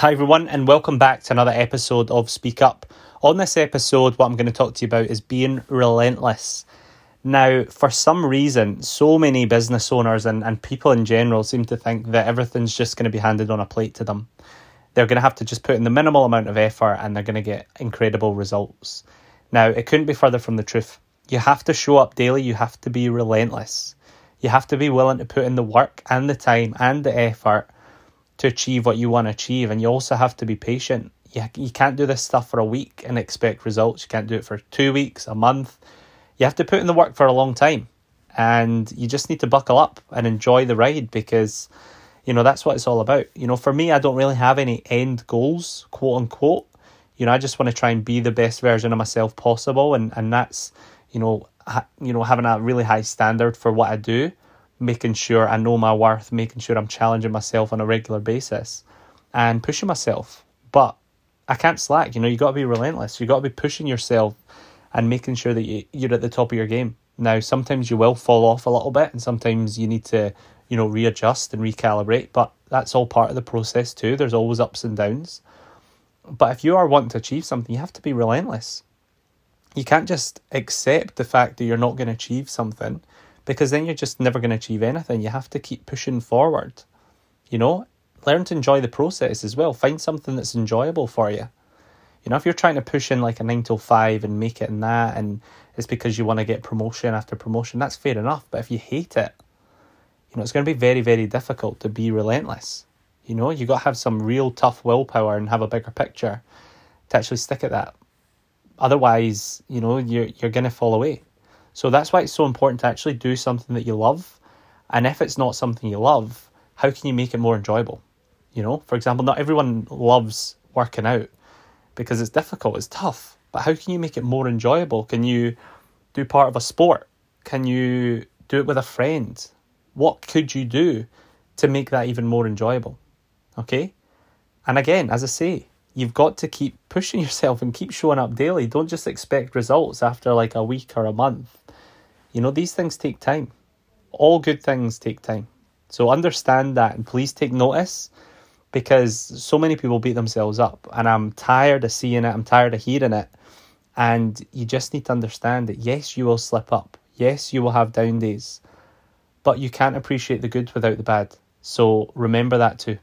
Hi, everyone, and welcome back to another episode of Speak Up. On this episode, what I'm going to talk to you about is being relentless. Now, for some reason, so many business owners and, and people in general seem to think that everything's just going to be handed on a plate to them. They're going to have to just put in the minimal amount of effort and they're going to get incredible results. Now, it couldn't be further from the truth. You have to show up daily, you have to be relentless. You have to be willing to put in the work and the time and the effort to achieve what you want to achieve. And you also have to be patient. You, you can't do this stuff for a week and expect results. You can't do it for two weeks, a month. You have to put in the work for a long time. And you just need to buckle up and enjoy the ride because, you know, that's what it's all about. You know, for me, I don't really have any end goals, quote unquote. You know, I just want to try and be the best version of myself possible. And, and that's, you know, ha- you know, having a really high standard for what I do making sure I know my worth, making sure I'm challenging myself on a regular basis and pushing myself. But I can't slack, you know, you got to be relentless. You got to be pushing yourself and making sure that you, you're at the top of your game. Now, sometimes you will fall off a little bit and sometimes you need to, you know, readjust and recalibrate, but that's all part of the process too. There's always ups and downs. But if you are wanting to achieve something, you have to be relentless. You can't just accept the fact that you're not going to achieve something because then you're just never going to achieve anything. You have to keep pushing forward. You know, learn to enjoy the process as well. Find something that's enjoyable for you. You know, if you're trying to push in like a nine to five and make it in that, and it's because you want to get promotion after promotion, that's fair enough. But if you hate it, you know, it's going to be very, very difficult to be relentless. You know, you've got to have some real tough willpower and have a bigger picture to actually stick at that. Otherwise, you know, you're you're going to fall away. So that's why it's so important to actually do something that you love. And if it's not something you love, how can you make it more enjoyable? You know, for example, not everyone loves working out because it's difficult, it's tough. But how can you make it more enjoyable? Can you do part of a sport? Can you do it with a friend? What could you do to make that even more enjoyable? Okay? And again, as I say, you've got to keep pushing yourself and keep showing up daily. Don't just expect results after like a week or a month. You know, these things take time. All good things take time. So understand that and please take notice because so many people beat themselves up and I'm tired of seeing it, I'm tired of hearing it. And you just need to understand that yes, you will slip up. Yes, you will have down days. But you can't appreciate the good without the bad. So remember that too.